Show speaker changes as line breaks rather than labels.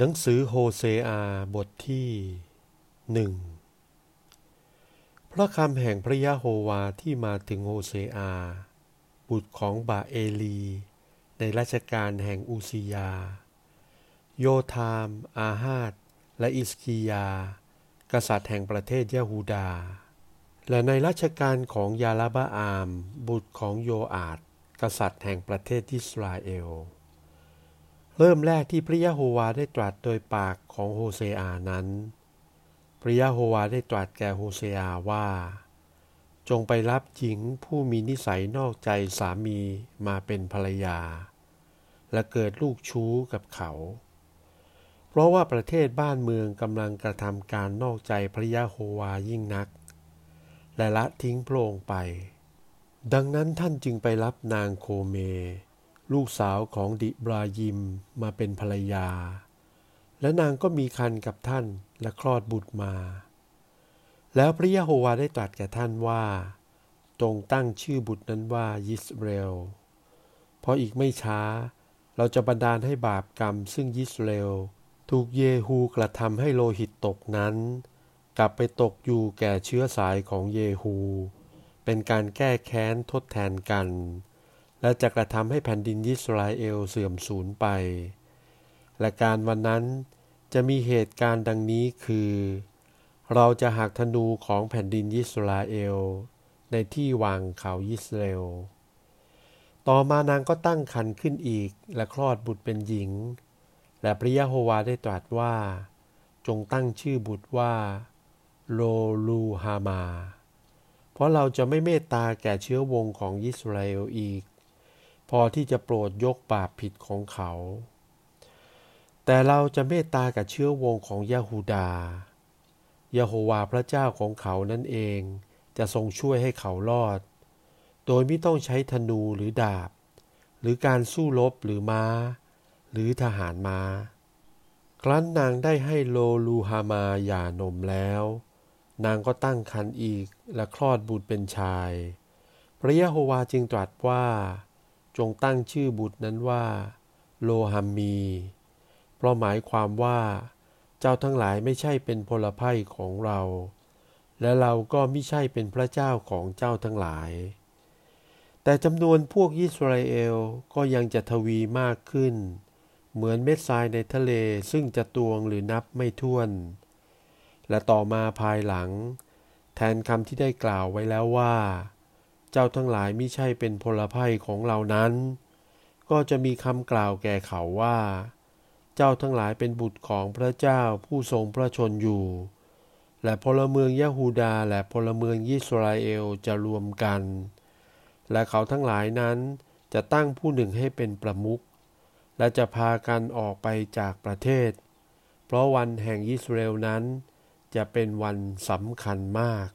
หนังสือโฮเซอาบทที่หนึ่งพระคำแห่งพระยะโฮวาที่มาถึงโฮเซอา บุตรของบาเอลี ในราชการแห่งอุซิยา โยธาม อาฮาดและอิสกิยา กษัตริย์แห่งประเทศยะฮูดา และในราชการของยาลาบาอาม บุตรของโยอาดกษัตริย์แห่งประเทศอิสราเอล เริ่มแรกที่พระยะโฮวาได้ตรัสโดยปากของโฮเซอานั้น พระยะโฮวาได้ตรัสแก่โฮเซอาว่า จงไปรับหญิงผู้มีนิสัยนอกใจสามีมาเป็นภรรยา และเกิดลูกชู้กับเขา เพราะว่าประเทศบ้านเมืองกำลังกระทำการนอกใจพระยะโฮวายิ่งนัก และละทิ้งโพรงไป ดังนั้นท่านจึงไปรับนางโคเม ลูกสาวของดิบรายิมมาเป็นภรรยา และนางก็มีคันกับท่านและคลอดบุตรมา แล้วพระยะโฮวาได้ตรัสแก่ท่านว่า จงตั้งชื่อบุตรนั้นว่ายิสเรลเพราะอีกไม่ช้า เราจะบันดาลให้บาปกรรมซึ่งยิสเรลถูกเยฮูกระทำให้โลหิตตกนั้น กลับไปตกอยู่แก่เชื้อสายของเยฮู เป็นการแก้แค้นทดแทนกัน และจะกระทำให้แผ่นดินยิสราเอลเสื่อมสูญไป และการวันนั้นจะมีเหตุการณ์ดังนี้คือ เราจะหักธนูของแผ่นดินยิสราเอล ในที่วางเขายิสราเอล ต่อมานางก็ตั้งครรภ์ขึ้นอีกและคลอดบุตรเป็นหญิง และพระยะโฮวาได้ตรัสว่า จงตั้งชื่อบุตรว่าโลลูฮามา เพราะเราจะไม่เมตตาแก่เชื้อวงของยิสราเอลอีก พอที่จะโปรดยกบาปผิดของเขา แต่เราจะเมตตากับเชื้อวงของยาฮูดายาโฮวาพระเจ้าของเขานั่นเองจะทรงช่วยให้เขารอด โดยไม่ต้องใช้ธนูหรือดาบ หรือการสู้รบหรือม้า หรือทหารมา้า ครั้นนางได้ให้โลลูฮามาหย่านมแล้ว นางก็ตั้งครรภ์อีกและคลอดบุตรเป็นชาย พระยะโฮวาจึงตรัสว่า จงตั้งชื่อบุตรนั้นว่า โลฮัมมี เพราะหมายความว่า เจ้าทั้งหลายไม่ใช่เป็นพลภัยของเรา และเราก็ไม่ใช่เป็นพระเจ้าของเจ้าทั้งหลาย แต่จำนวนพวกยิสราเอลก็ยังจะทวีมากขึ้น เหมือนเม็ดทรายในทะเลซึ่งจะตวงหรือนับไม่ถ้วน และต่อมาภายหลัง แทนคำที่ได้กล่าวไว้แล้วว่า จ้าทั้งหลายมิใช่เป็นพลภัยของเรานั้น ก็จะมีคำกล่าวแก่เขาว่า เจ้าทั้งหลายเป็นบุตรของพระเจ้าผู้ทรงพระชนอยู่ และพลเมืองยะฮูดาและพลเมืองยิสราเอลจะรวมกัน และเขาทั้งหลายนั้นจะตั้งผู้หนึ่งให้เป็นประมุขและจะพากันออกไปจากประเทศ เพราะวันแห่งยิสราเอลนั้นจะเป็นวันสำคัญมาก